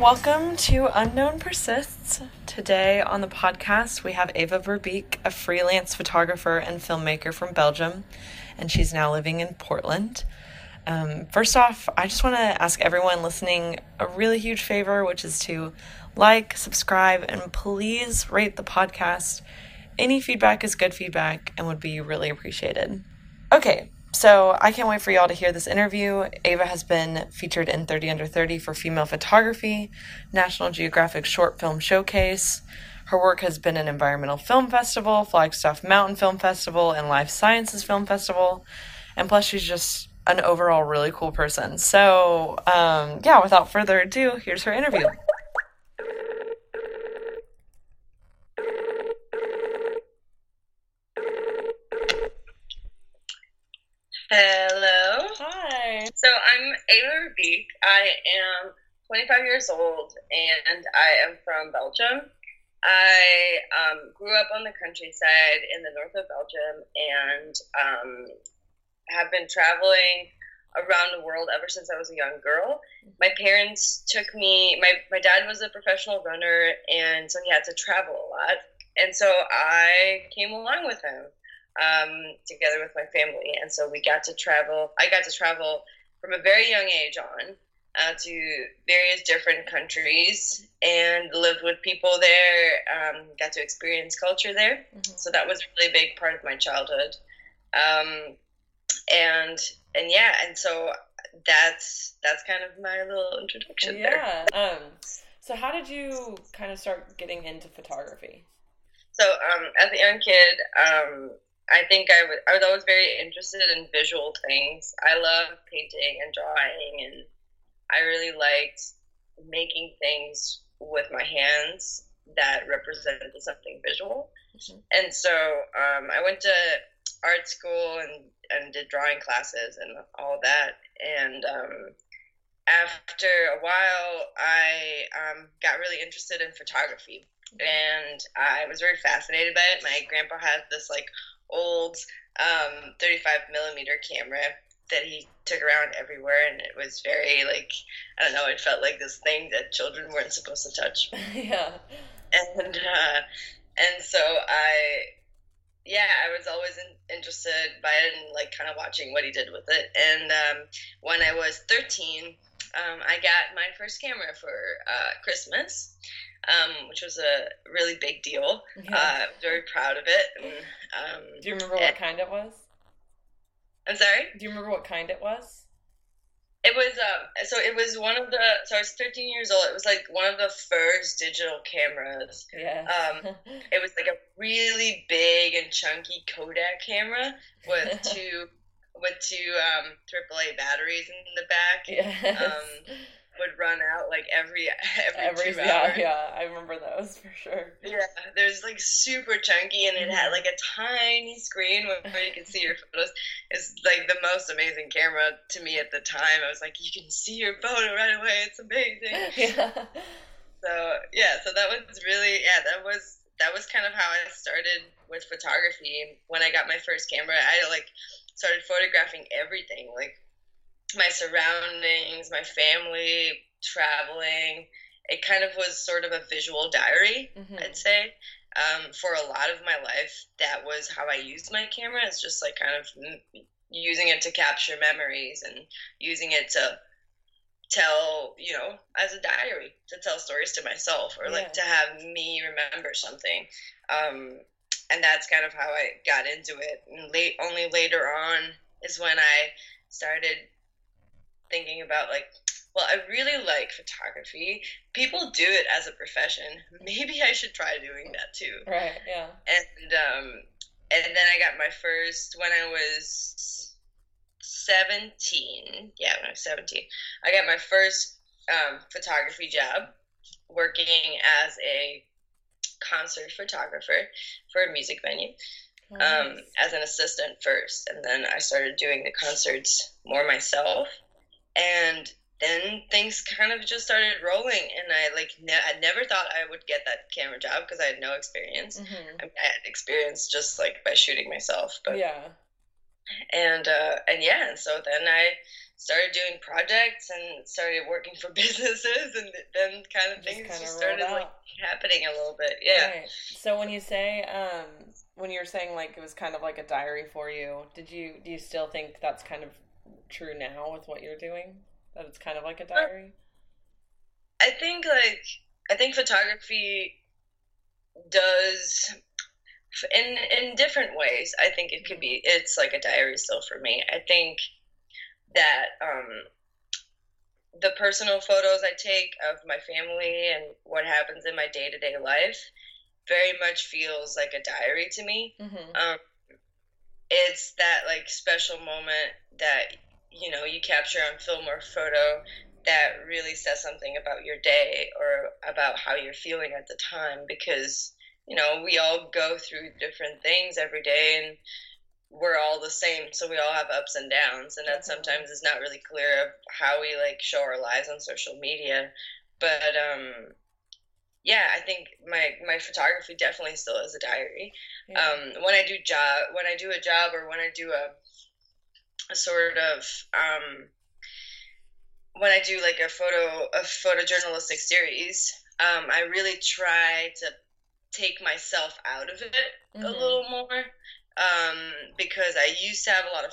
Welcome to Unknown Persists. Today on the podcast, we have Eva Verbeeck, a freelance photographer and filmmaker from Belgium, and she's now living in Portland. Um, first off, I just want to ask everyone listening a really huge favor, which is to like, subscribe, and please rate the podcast. Any feedback is good feedback and would be really appreciated. Okay, so I can't wait for y'all to hear this interview. Eva has been featured in 30 Under 30 for female photography, National Geographic Short Film Showcase. Her work has been an Environmental Film Festival, Flagstaff Mountain Film Festival, and Life Sciences Film Festival. And plus, she's just an overall really cool person. So, um, yeah, without further ado, here's her interview. Hello. Hi. So I'm Eva Beek. I am 25 years old and I am from Belgium. I um, grew up on the countryside in the north of Belgium and um, have been traveling around the world ever since I was a young girl. My parents took me, my, my dad was a professional runner and so he had to travel a lot. And so I came along with him um, together with my family. And so we got to travel. I got to travel from a very young age on uh, to various different countries and lived with people there. Um, got to experience culture there. Mm-hmm. So that was really a really big part of my childhood. Um, and and yeah, and so that's that's kind of my little introduction. Yeah. There. Um, so how did you kind of start getting into photography? So um, as a young kid, um, I think I was I was always very interested in visual things. I love painting and drawing, and I really liked making things with my hands that represented something visual. Mm-hmm. And so um, I went to art school and, and did drawing classes and all that. And um, after a while, I um, got really interested in photography. Mm-hmm. And I was very fascinated by it. My grandpa had this like old um, 35 millimeter camera that he took around everywhere, and it was very like I don't know. It felt like this thing that children weren't supposed to touch. yeah. And uh, and so I, yeah, I was always in, interested by it and like kind of watching what he did with it. And um, when I was 13, um, I got my first camera for uh, Christmas um, which was a really big deal. Yeah. Uh, very proud of it. And, um, Do you remember what kind it was? I'm sorry. Do you remember what kind it was? It was um. So it was one of the. So I was 13 years old. It was like one of the first digital cameras. Yeah. Um. it was like a really big and chunky Kodak camera with two with two um AAA batteries in the back. Yes. Um would run out like every every, every two yeah, hours. Yeah, I remember those for sure. Yeah, there's like super chunky, and it had mm-hmm. like a tiny screen where, you can see your photos. It's like the most amazing camera to me at the time. I was like, you can see your photo right away. It's amazing. Yeah. So yeah, so that was really yeah, that was that was kind of how I started with photography. When I got my first camera, I like started photographing everything, like my surroundings, my family, traveling. It kind of was sort of a visual diary, mm-hmm. I'd say. Um, for a lot of my life, that was how I used my camera. It's just like kind of using it to capture memories and using it to tell, you know, as a diary, to tell stories to myself or yeah. like to have me remember something. Um, and that's kind of how I got into it. And late, only later on is when I started thinking about like well i really like photography. People do it as a profession. Maybe i should try doing that too. Right yeah. And um and then i got my first when i was 17 yeah when i was 17 i got my first um, photography job working as a concert photographer for a music venue um, as an assistant first. And then i started doing the concerts more myself and then things kind of just started rolling and i like ne- i never thought i would get that camera job because i had no experience mm-hmm. I, I, had experience just like by shooting myself but yeah and uh, and yeah, and so then I started doing projects and started working for businesses, and then kind of just things just started like happening a little bit. Yeah. Right. So when you say um, when you're saying like it was kind of like a diary for you, did you do you still think that's kind of true now with what you're doing? That it's kind of like a diary. I think like I think photography does in in different ways. I think it could be it's like a diary still for me. I think that um, the personal photos I take of my family and what happens in my day to day life very much feels like a diary to me. Mm-hmm. Um, it's that like special moment that you know you capture on film or photo that really says something about your day or about how you're feeling at the time because you know we all go through different things every day and we're all the same so we all have ups and downs and that sometimes is not really clear of how we like show our lives on social media. But um yeah i think my my photography definitely still is a diary. Yeah. um when i do job when i do a job or when i do a, a sort of um when i do like a photo a photojournalistic series um i really try to take myself out of it mm-hmm. a little more um, because I used to have a lot of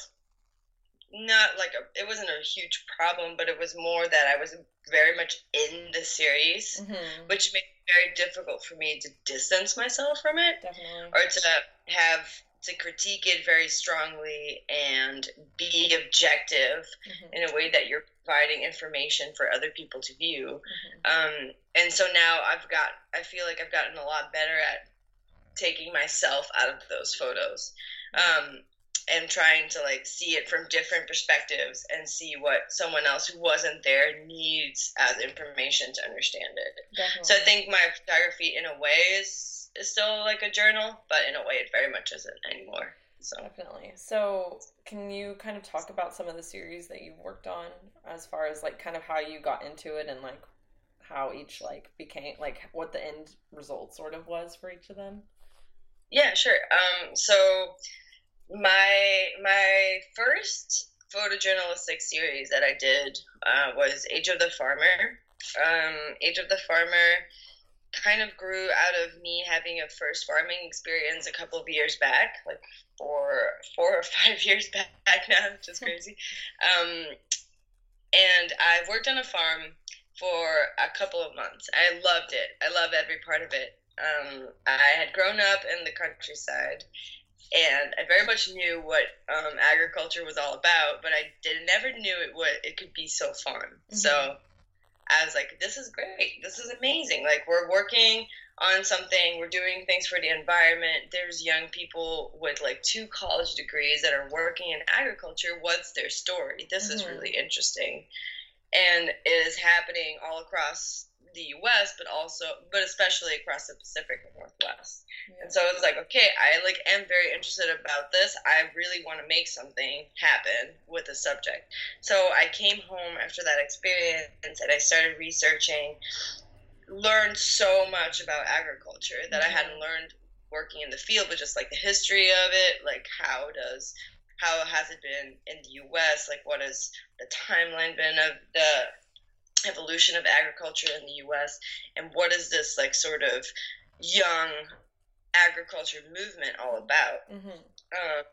not like a, it wasn't a huge problem, but it was more that I was very much in the series, mm-hmm. which made it very difficult for me to distance myself from it Definitely. or to have to critique it very strongly and be objective mm-hmm. in a way that you're providing information for other people to view. Mm-hmm. Um, and so now I've got, I feel like I've gotten a lot better at taking myself out of those photos um, and trying to like see it from different perspectives and see what someone else who wasn't there needs as information to understand it. Definitely. So I think my photography, in a way, is is still like a journal, but in a way, it very much isn't anymore. So definitely. So can you kind of talk about some of the series that you've worked on, as far as like kind of how you got into it and like how each like became like what the end result sort of was for each of them? Yeah, sure. Um, so my my first photojournalistic series that I did uh, was Age of the Farmer. Um, Age of the Farmer kind of grew out of me having a first farming experience a couple of years back, like four four or five years back now, which is crazy. Um, and I've worked on a farm for a couple of months. I loved it. I love every part of it. Um, I had grown up in the countryside, and I very much knew what um, agriculture was all about, but I did never knew it would it could be so fun. Mm-hmm. So I was like, "This is great. This is amazing. Like we're working on something. We're doing things for the environment. There's young people with like two college degrees that are working in agriculture. What's their story? This mm-hmm. is really interesting." And it is happening all across the U.S., but also, but especially across the Pacific Northwest. Yeah. And so it was like, okay, I like am very interested about this. I really want to make something happen with the subject. So I came home after that experience and I started researching, learned so much about agriculture that mm-hmm. I hadn't learned working in the field, but just like the history of it, like how does how has it been in the U.S. Like, what has the timeline been of the evolution of agriculture in the U.S. and what is this like sort of young agriculture movement all about? Mm-hmm. Uh,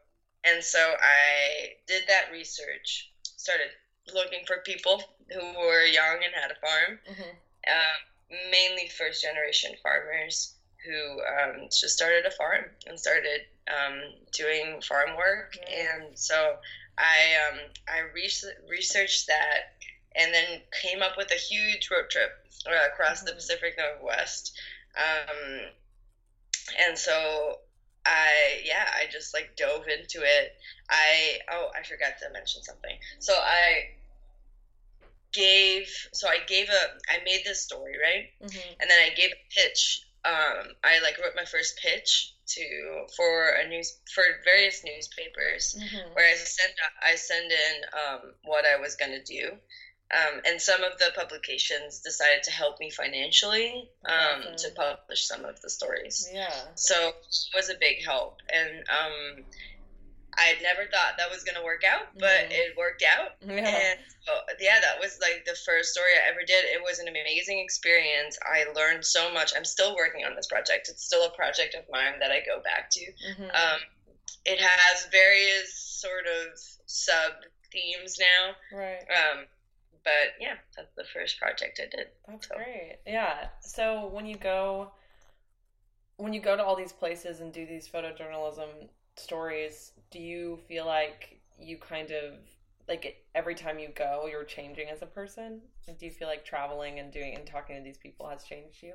and so I did that research, started looking for people who were young and had a farm, mm-hmm. uh, mainly first generation farmers who um, just started a farm and started um, doing farm work. Mm-hmm. And so I um, I re- researched that and then came up with a huge road trip uh, across the mm-hmm. Pacific Northwest. Um, and so I, yeah, I just like dove into it. I, oh, I forgot to mention something. So I gave, so I gave a, I made this story, right? Mm-hmm. And then I gave a pitch. Um, I like wrote my first pitch to for a news for various newspapers mm-hmm. where I send I send in um, what I was gonna do, um, and some of the publications decided to help me financially um, mm-hmm. to publish some of the stories. Yeah. So it was a big help. And um, I had never thought that was gonna work out, but Mhm. it worked out. Yeah. And so, yeah, that was like the first story I ever did. It was an amazing experience. I learned so much. I'm still working on this project. It's still a project of mine that I go back to. Mhm. Um, it has various sort of sub themes now. right. Um, but yeah, that's the first project I did. That's So- great. Yeah. So when you go when you go to all these places and do these photojournalism stories, do you feel like you kind of like every time you go, you're changing as a person? Like, do you feel like traveling and doing and talking to these people has changed you?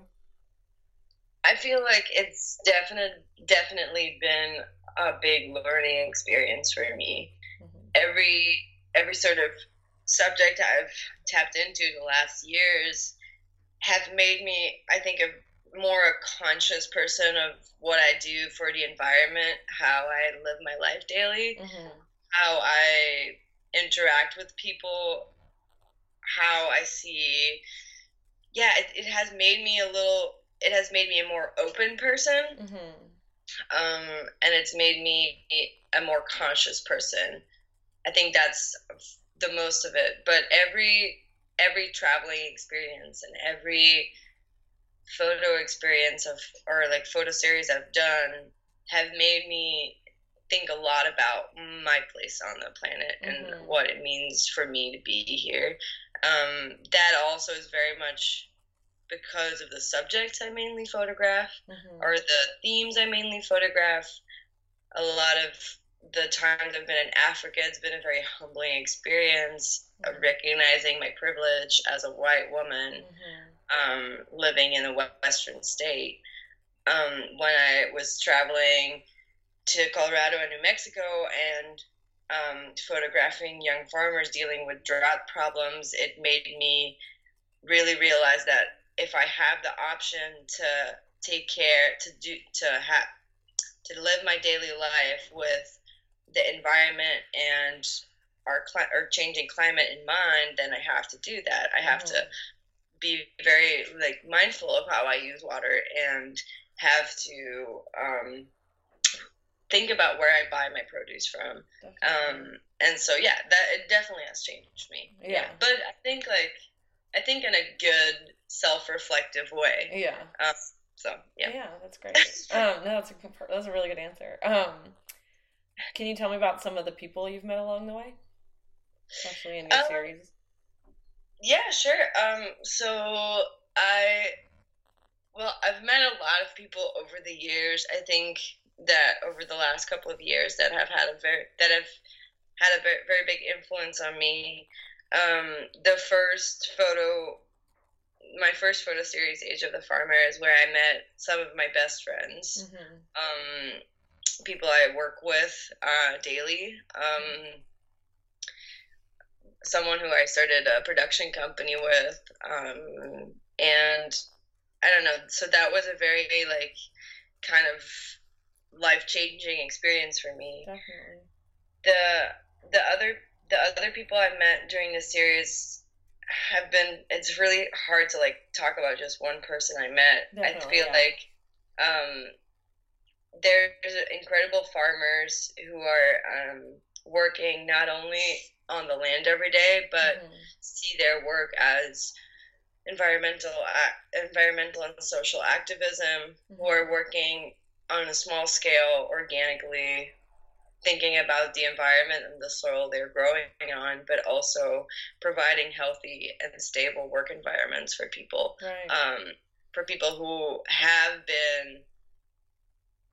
I feel like it's definite, definitely been a big learning experience for me. Mhm. Every every sort of subject I've tapped into the last years have made me, I think, a more a conscious person of what I do for the environment, how I live my life daily, Mhm. how I interact with people, how I see. Yeah, it, it has made me a little. It has made me a more open person, Mhm. um, and it's made me a more conscious person. I think that's the most of it. But every every traveling experience and every photo experience of or like photo series I've done have made me think a lot about my place on the planet and Mhm. what it means for me to be here. Um, that also is very much because of the subjects I mainly photograph Mhm. or the themes I mainly photograph. A lot of the times I've been in Africa, it's been a very humbling experience of recognizing my privilege as a white woman Mhm. um, living in a western state. Um, when I was traveling to Colorado and New Mexico and um, photographing young farmers dealing with drought problems, it made me really realize that if I have the option to take care, to do, to have, to live my daily life with the environment and our cli- or changing climate in mind, then I have to do that. I have to be very like mindful of how I use water and have to um, think about where I buy my produce from. Um, and so yeah, that it definitely has changed me. Yeah. but I think like I think in a good self-reflective way. yeah. Um, so yeah. Yeah, that's great. Um, no, that's a that's a really good answer. Um, can you tell me about some of the people you've met along the way, especially in your Um, series? Yeah, sure. Um, so I, well, I've met a lot of people over the years. I think that over the last couple of years that have had a very that have had a very, very big influence on me. Um, the first photo, my first photo series, Age of the Farmer, is where I met some of my best friends. hmm Um, people I work with uh, daily. Um, someone who I started a production company with, um, and I don't know. So that was a very like kind of life changing experience for me. Definitely. The the other the other people I met during the series have been. It's really hard to like talk about just one person I met. I feel yeah. like um, there's incredible farmers who are um, working not only on the land every day, but Mhm. see their work as environmental ac- environmental and social activism who are working on a small scale organically thinking about the environment and the soil they're growing on but also providing healthy and stable work environments for people Right. um, for people who have been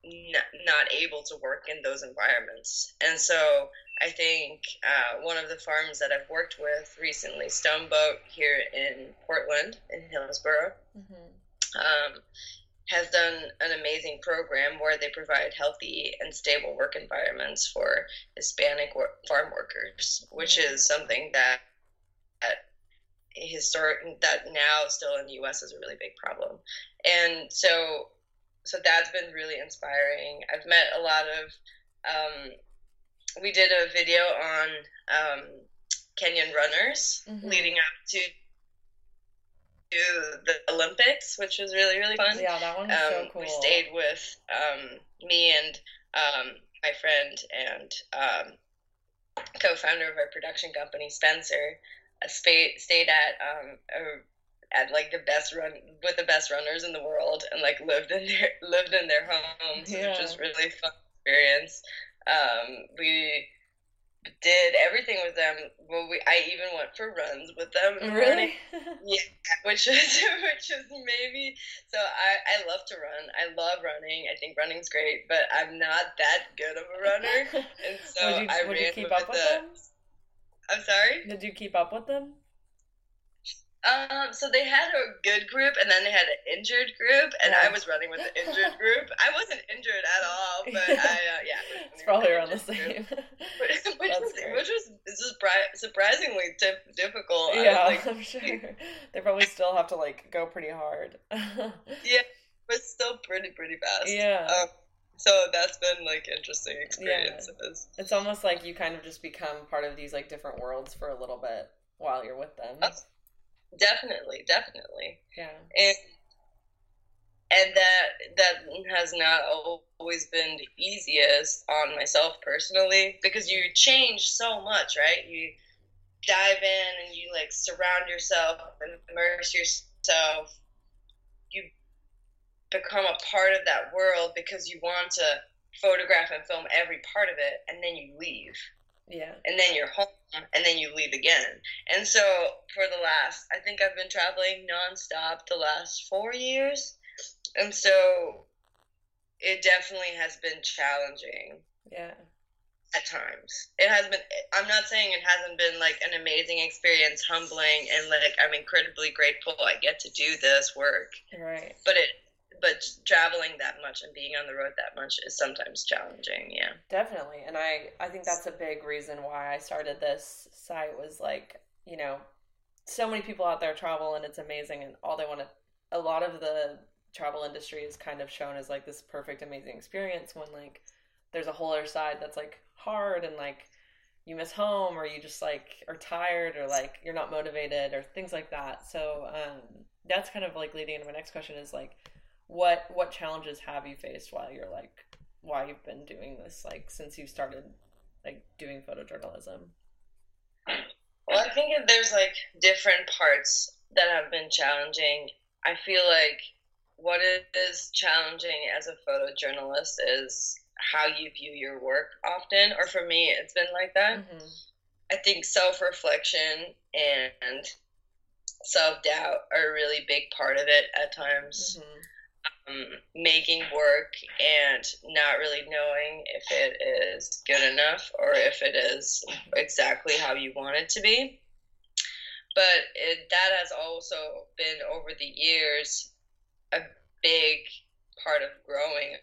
n- not able to work in those environments. And so I think uh, one of the farms that I've worked with recently, Stoneboat, here in Portland, in Hillsboro, hmm um, has done an amazing program where they provide healthy and stable work environments for Hispanic farm workers, which Mhm. is something that, that historic that now still in the U.S. is a really big problem, and so so that's been really inspiring. I've met a lot of. Um, we did a video on um, Kenyan runners Mhm. leading up to to the Olympics, which was really really fun. Yeah, that one Um, so cool. We stayed with um, me and um, my friend and um, co-founder of our production company, Spencer, uh, stayed stayed at um, a, at like the best run with the best runners in the world, and like lived in their lived in their homes, yeah. which was really fun experience. Um, we did everything with them. Well, we I even went for runs with them. Really? yeah, which is which is maybe. So I I love to run. I love running. I think running's great, but I'm not that good of a runner, and so would you, I would ran you keep with up with the, them? I'm sorry. Did you keep up with them? Um, so they had a good group, and then they had an injured group, and Yeah. I was running with the injured group. I wasn't injured at all, but I uh, yeah. It's probably around the same. which That's was which was surpri- surprisingly dif- difficult. I yeah, like, I'm sure. They probably still have to like go pretty hard. yeah, but still pretty pretty fast. yeah. Um, so that's been like interesting experiences. It's almost like you kind of just become part of these like different worlds for a little bit while you're with them. Definitely, definitely, Yeah. and and that that has not always been the easiest on myself personally because you change so much, right? You dive in and you like surround yourself and immerse yourself. You become a part of that world because you want to photograph and film every part of it, and then you leave Yeah. and then you're home and then you leave again. And so for the last, I think I've been traveling nonstop the last four years. And so it definitely has been challenging Yeah. at times. It has been, I'm not saying it hasn't been like an amazing experience, humbling, and like I'm incredibly grateful I get to do this work. Right. But it, but traveling that much and being on the road that much is sometimes challenging. Yeah. Definitely. And I I think that's a big reason why I started this site was like, you know, so many people out there travel and it's amazing and all they want to a lot of the travel industry is kind of shown as like this perfect amazing experience when like there's a whole other side that's like hard and like you miss home or you just like are tired or like you're not motivated or things like that. So um that's kind of like leading into my next question is like what what challenges have you faced while you're like why you've been doing this like since you started like doing photojournalism Well, I think there's like different parts that have been challenging. I feel like what is challenging as a photojournalist is how you view your work often, or for me, it's been like that. mm-hmm. I think self reflection and self doubt are a really big part of it at times. Mm-hmm. Um, making work and not really knowing if it is good enough or if it is exactly how you want it to be. But it, that has also been over the years a big part of growing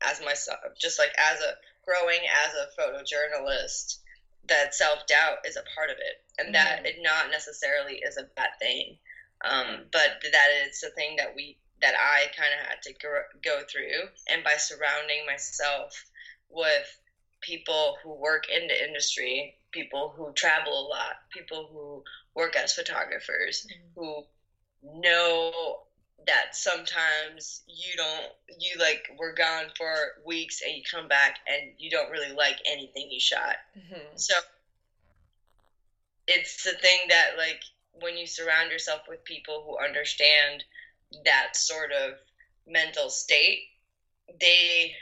as myself, just like as a growing as a photojournalist. That self doubt is a part of it, and that Mhm. it not necessarily is a bad thing um, but that is the thing that we that I kind of had to go, go through, and by surrounding myself with people who work in the industry, people who travel a lot, people who work as photographers, who know that sometimes you don't you like we're gone for weeks and you come back and you don't really like anything you shot. Mm-hmm. so it's the thing that like when you surround yourself with people who understand that sort of mental state, they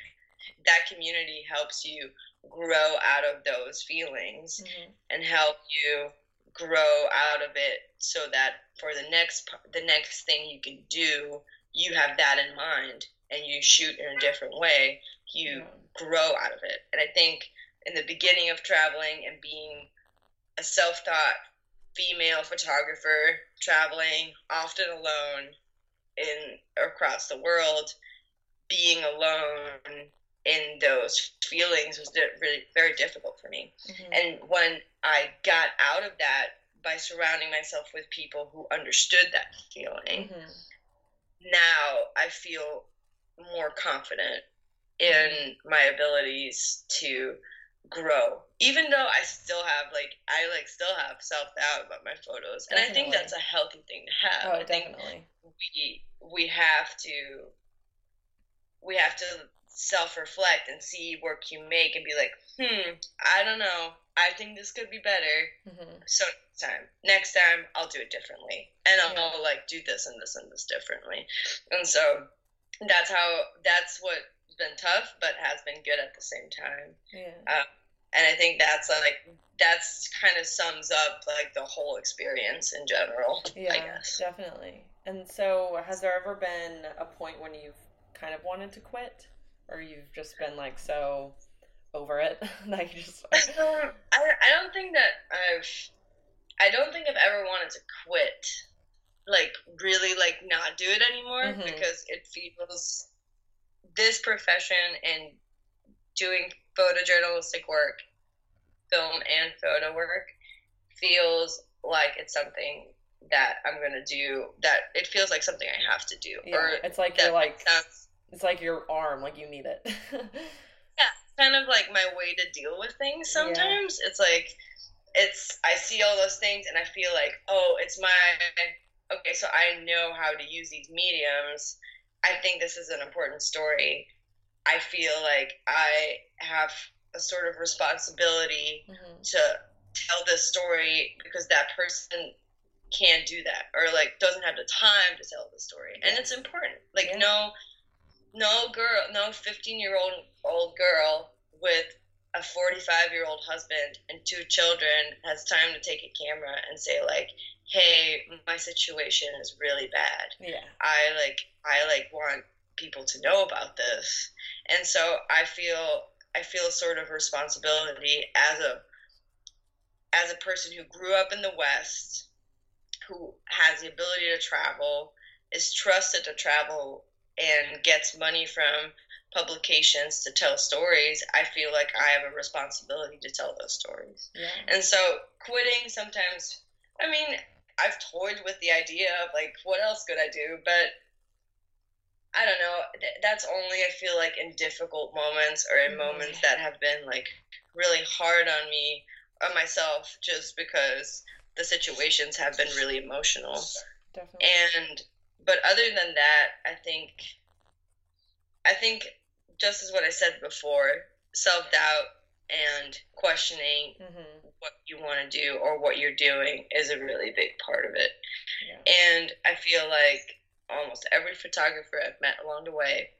that community helps you grow out of those feelings Mm-hmm. and help you grow out of it so that for the next the next thing you can do, you have that in mind and you shoot in a different way. You Yeah. grow out of it. And I think in the beginning of traveling and being a self-taught female photographer traveling often alone in across the world being alone in those feelings was really very difficult for me Mm-hmm. and when i got out of that by surrounding myself with people who understood that feeling Mm-hmm. now I feel more confident in my abilities to grow. Even though I still have like I like still have self doubt about my photos. And I think that's a healthy thing to have. Oh, I think definitely. we we have to we have to self reflect and see work you make and be like, hmm, I don't know. I think this could be better. Mm-hmm. So next time, next time I'll do it differently, and I'll, yeah. Like do this and this and this differently. And so that's how that's what's been tough, but has been good at the same time. Yeah. Uh, and I think that's like that's kind of sums up like the whole experience in general. Yeah, I guess definitely. And so, has there ever been a point when you've kind of wanted to quit, or you've just been like so over it that you just? I, I don't think that I've. I don't think I've ever wanted to quit, like really like not do it anymore mm-hmm. because it feels this profession and doing photojournalistic work, film and photo work, feels like it's something that I'm gonna do. That it feels like something I have to do. Yeah, or it's like you're like it's like your arm, like you need it. yeah, kind of like my way to deal with things. Sometimes yeah. it's like it's I see all those things and I feel like oh, it's my okay, so I know how to use these mediums. I think this is an important story. I feel like I have a sort of responsibility mm-hmm. to tell this story because that person can't do that or like doesn't have the time to tell the story and it's important like yeah. no no girl no 15 year old old girl with a 45 year old husband and two children has time to take a camera and say like my situation is really bad yeah i like i like want people to know about this and so i feel i feel a sort of responsibility as a as a person who grew up in the west who has the ability to travel, is trusted to travel, and gets money from publications to tell stories, I feel like I have a responsibility to tell those stories. Yeah. And so quitting sometimes, I mean, I've toyed with the idea of like, what else could I do? But I don't know. That's only, I feel like, in difficult moments or in mm-hmm. moments that have been like really hard on me, on myself, just because the situations have been really emotional. Definitely. And but other than that, I think I think just as what I said before, self doubt and questioning mm-hmm. what you want to do or what you're doing is a really big part of it. Yeah. And I feel like almost every photographer I've met along the way,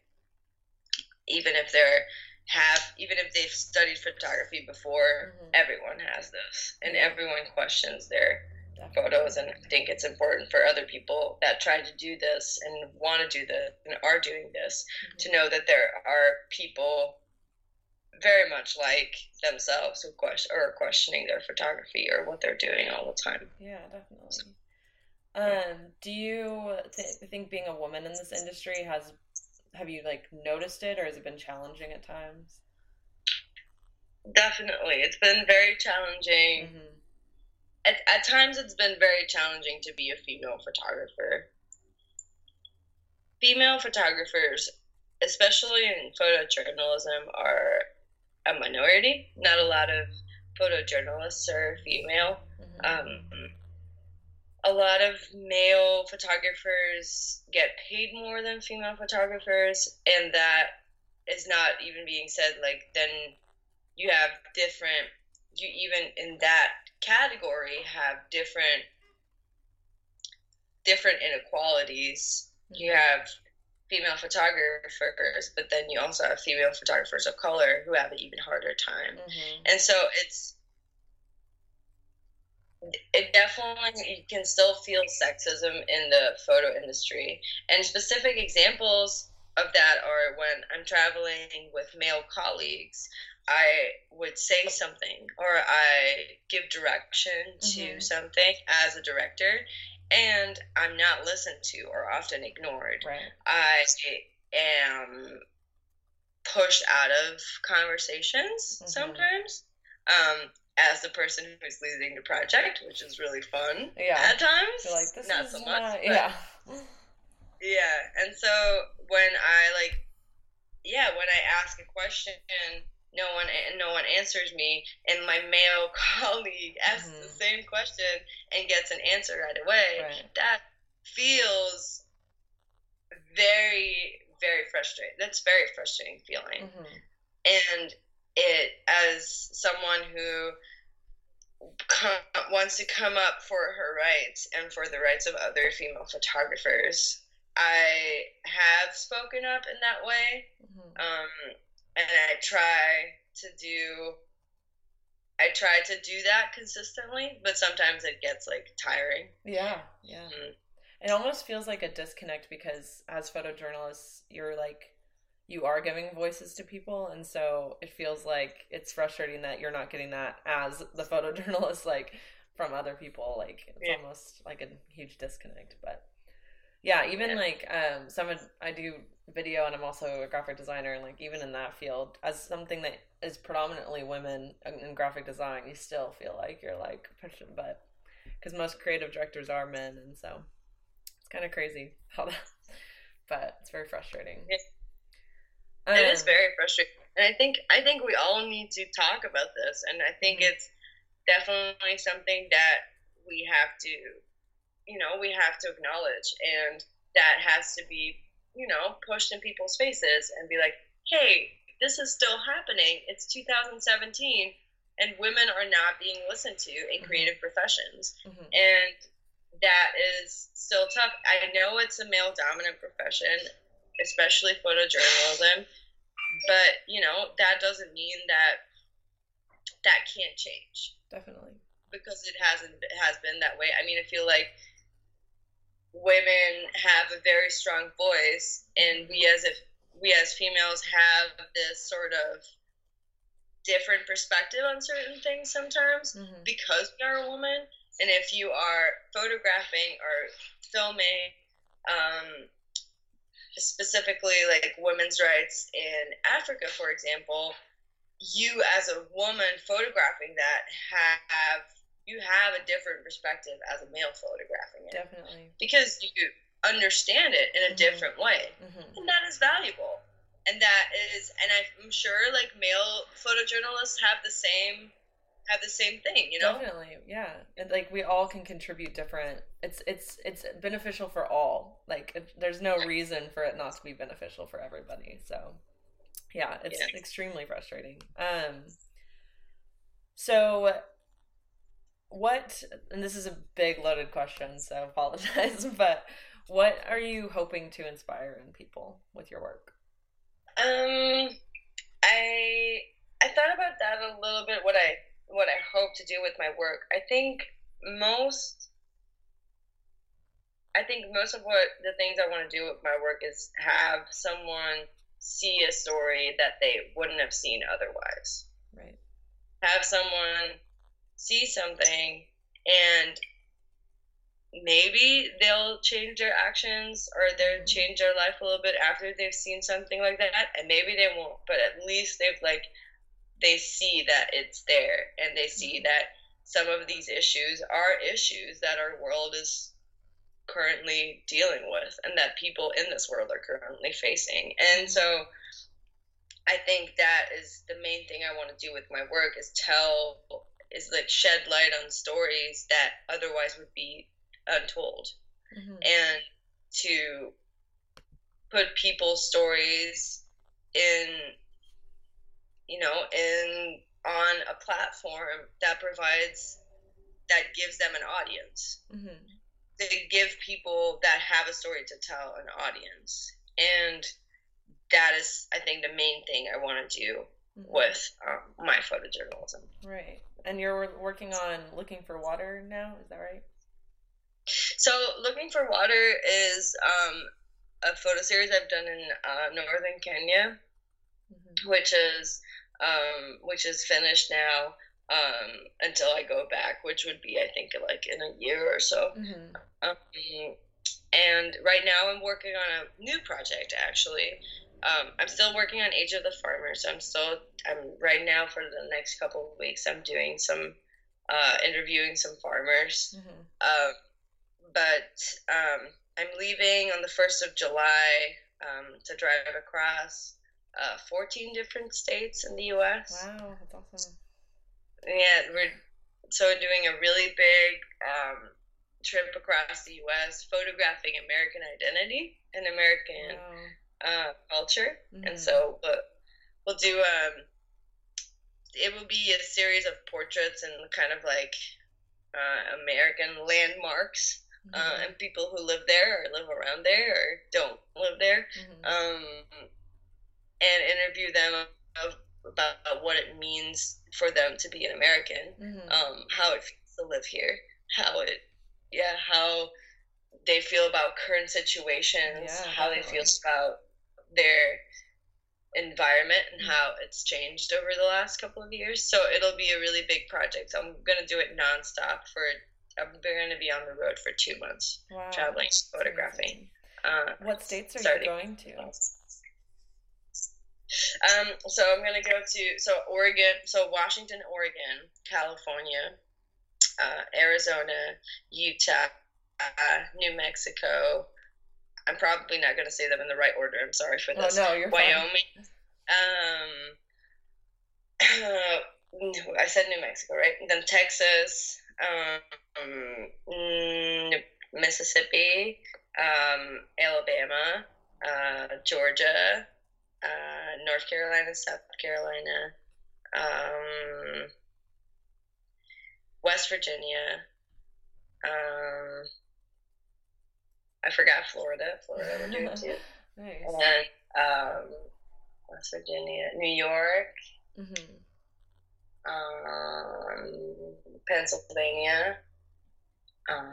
even if they're have even if they've studied photography before mm-hmm. everyone has this and everyone questions their Definitely. photos and i think it's important for other people that try to do this and want to do this and are doing this mm-hmm. to know that there are people very much like themselves who question or questioning their photography or what they're doing all the time. Yeah definitely. So, um, do you th- think being a woman in this industry has have you like noticed it or has it been challenging at times? Definitely. It's been very challenging. Mm-hmm. at, at times it's been very challenging to be a female photographer. Female photographers especially in photojournalism are a minority not a lot of photojournalists are female mm-hmm. um, a lot of male photographers get paid more than female photographers and that is not even being said like then you have different you even in that category have different different inequalities you mm-hmm. have female photographers but then you also have female photographers of color who have an even harder time mm-hmm. and so it's it definitely you can still feel sexism in the photo industry and specific examples of that are when i'm traveling with male colleagues i would say something or i give direction to mm-hmm. something as a director and i'm not listened to or often ignored right. i am pushed out of conversations mm-hmm. sometimes um, as the person who's leading the project, which is really fun yeah. at times. You're like, this not so much. Not, yeah. Yeah. And so when I like yeah, when I ask a question no one no one answers me and my male colleague asks mm-hmm. the same question and gets an answer right away right. that feels very very frustrating. That's very frustrating feeling. Mhm. And it, as someone who wants to come up for her rights and for the rights of other female photographers, I have spoken up in that way. Mhm. Um, and I try to do. I try to do that consistently, but sometimes it gets like tiring. Yeah, yeah. Mm. It almost feels like a disconnect because as photojournalists, you're like you are giving voices to people and so it feels like it's frustrating that you're not getting that as the photojournalist like from other people like it's Yeah. almost like a huge disconnect but yeah even Yeah. like um some i do video and i'm also a graphic designer and like even in that field as something that is predominantly women in graphic design you still feel like you're like pushing but because most creative directors are men and so it's kind of crazy how that but it's very frustrating Yeah. it is Um, very frustrating and i think i think we all need to talk about this and i think Mhm. it's definitely something that we have to you know we have to acknowledge and that has to be you know pushed in people's faces and be like hey this is still happening it's 2017 and women are not being listened to in Mhm. creative professions mhm. and that is still tough. I know it's a male dominant profession, especially photojournalism, but you know that doesn't mean that that can't change definitely because it hasn't it has been that way. I mean, I feel like women have a very strong voice, and we as if we as females have this sort of different perspective on certain things sometimes Mhm. because we are a woman and if you are photographing or filming um, specifically like women's rights in africa for example you as a woman photographing that have you have a different perspective as a male photographing it definitely because you understand it in a Mhm. different way hmm and that is valuable and that is and i'm sure like male photojournalists have the same have the same thing you know Definitely, yeah. And like we all can contribute different. It's it's it's beneficial for all. Like it, there's no reason for it not to be beneficial for everybody. So, yeah, it's Yeah. extremely frustrating. Um. So, what? And this is a big loaded question, so apologize. But what are you hoping to inspire in people with your work? Um, I I thought about that a little bit. What I what I hope to do with my work. I think most. I think most of what the things I want to do with my work is have someone see a story that they wouldn't have seen otherwise. Right. Have someone see something and maybe they'll change their actions or they'll change their life a little bit after they've seen something like that and maybe they won't but at least they've like they see that it's there and they see Mhm. that some of these issues are issues that our world is currently dealing with and that people in this world are currently facing. And so i think that is the main thing i want to do with my work is tell is like shed light on stories that otherwise would be untold. Hmm and to put people's stories in you know in on a platform that provides that gives them an audience. Hmm to give people that have a story to tell an audience. And that is i think the main thing i want to do hmm with um, my photojournalism. Right. And you're working on looking for water now. Is that right? So, Looking for Water is um, a photo series I've done in uh, northern Kenya, hmm which is um, which is finished now um, until I go back, which would be I think like in a year or so. hmm Um, and right now I'm working on a new project actually. Um, I'm still working on Age of the Farmer, so I'm still I'm right now for the next couple of weeks I'm doing some uh, interviewing some farmers. hmm Um, but um, I'm leaving on the 1st of July um, to drive across uh, 14 different states in the U.S. Wow, that's awesome. Yeah, we're so doing a really big um, trip across the U.S., photographing American identity and American Wow. Uh, culture, Mhm. and so but we'll do um, it will be a series of portraits and kind of like uh, American landmarks uh, Mhm. and people who live there or live around there or don't live there, Mhm. um, and interview them of, about what it means for them to be an American Mhm. um, how it feels to live here, how it, yeah, how they feel about current situations, Yeah, how they feel about their environment and how it's changed over the last couple of years. So it'll be a really big project. I'm gonna do it nonstop for. I'm gonna be on the road for two months, wow. traveling, photographing. Uh, What states are starting- you going to? Um, so I'm gonna go to so Oregon, so Washington, Oregon, California, uh, Arizona, Utah, uh, New Mexico. I'm probably not gonna say them in the right order. I'm sorry for Oh this. no, you're fine. Wyoming. Um, I said New Mexico, right? Then Texas, um, mm, Mississippi, um, Alabama, uh, Georgia, uh, North Carolina, South Carolina, um, West Virginia. Um, I forgot Florida. Florida, we're doing too. Nice. And um, West Virginia, New York, Mhm. um, Pennsylvania. Um,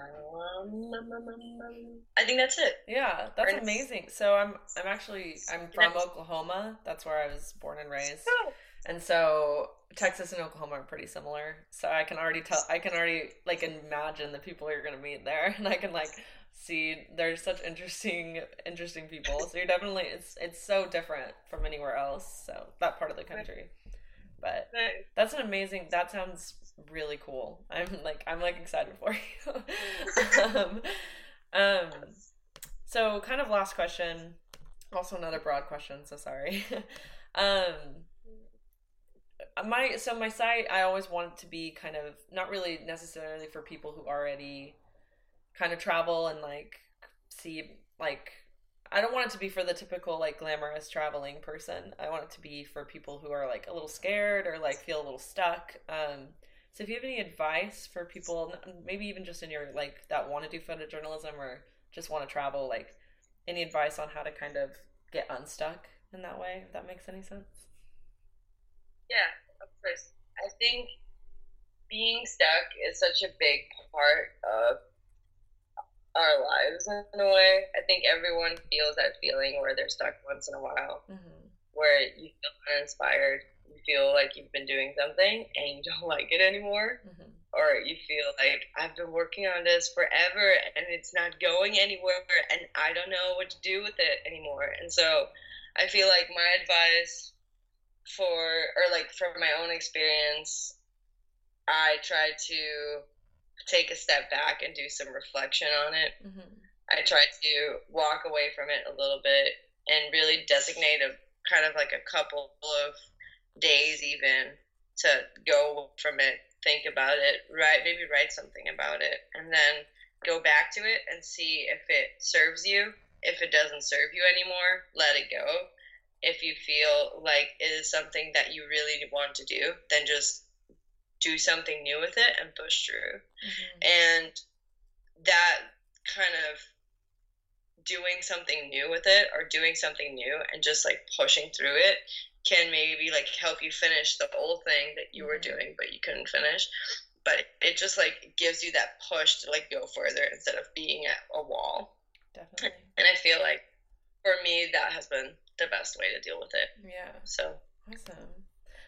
I think that's it. Yeah, that's amazing. So I'm I'm actually I'm from Oklahoma. That's where I was born and raised. And so Texas and Oklahoma are pretty similar. So I can already tell I can already like imagine the people you're gonna meet there and I can like see there's such interesting interesting people. So you're definitely it's it's so different from anywhere else. So that part of the country. But that's an amazing that sounds really cool. I'm like I'm like excited for you. um, um so kind of last question. Also another broad question, so sorry. um my so my site I always want it to be kind of not really necessarily for people who already kind of travel and like see like I don't want it to be for the typical like glamorous traveling person. I want it to be for people who are like a little scared or like feel a little stuck. Um so if you have any advice for people maybe even just in your like that want to do photojournalism or just want to travel like any advice on how to kind of get unstuck in that way if that makes any sense? Yeah, of course. I think being stuck is such a big part of our lives in a way. I think everyone feels that feeling where they're stuck once in a while, Mm-hmm. where you feel uninspired, you feel like you've been doing something and you don't like it anymore, Mm-hmm. or you feel like I've been working on this forever and it's not going anywhere and I don't know what to do with it anymore. And so I feel like my advice for or like from my own experience i try to take a step back and do some reflection on it. Mm-hmm. i try to walk away from it a little bit and really designate a kind of like a couple of days even to go from it think about it write maybe write something about it and then go back to it and see if it serves you. If it doesn't serve you anymore let it go if you feel like it is something that you really want to do, then just do something new with it and push through. Mm-hmm. And that kind of doing something new with it or doing something new and just like pushing through it can maybe like help you finish the old thing that you were Mhm. doing but you couldn't finish. But it just like gives you that push to like go further instead of being at a wall. Definitely. And I feel like for me that has been the best way to deal with it. Yeah. So Awesome.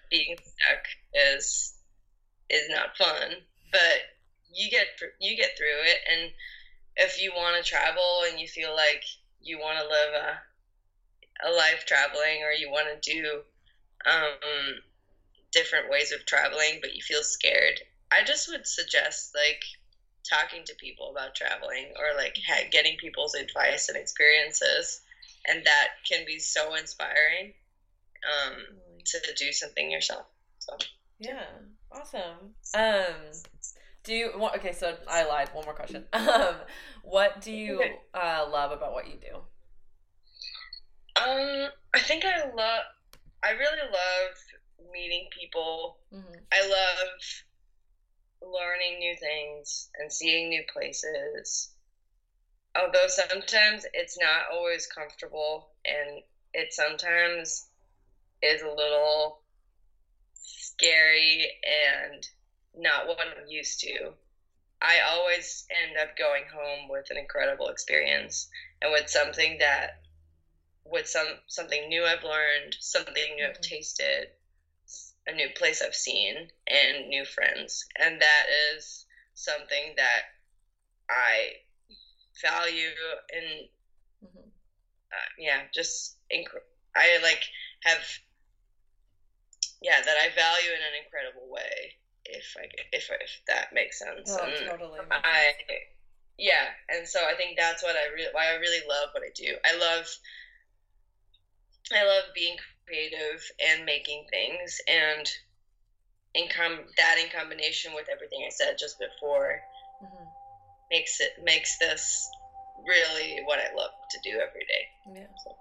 being stuck is is not fun, but you get you get through it. And if you want to travel and you feel like you want to live a a life traveling, or you want to do um, different ways of traveling, but you feel scared, I just would suggest like talking to people about traveling or like ha- getting people's advice and experiences, and that can be so inspiring um, to do something yourself. So Yeah. Awesome. Um do you well, okay, so I lied. One more question. Um what do you uh love about what you do? Um, I think I love. I really love meeting people. Mm-hmm. I love learning new things and seeing new places. Although sometimes it's not always comfortable and it sometimes is a little scary and not what I'm used to. I always end up going home with an incredible experience and with something that with some something new I've learned, something new I've mm-hmm. tasted, a new place I've seen, and new friends. And that is something that I value and Mm-hmm. uh, yeah, just inc- I like have yeah that I value in an incredible way. If I if if that makes sense. And totally. I yeah, and so I think that's what I really why I really love what I do. I love I love being creative and making things and in com- that in combination with everything I said just before Mhm. Makes it makes this really what I love to do every day. Yeah. So.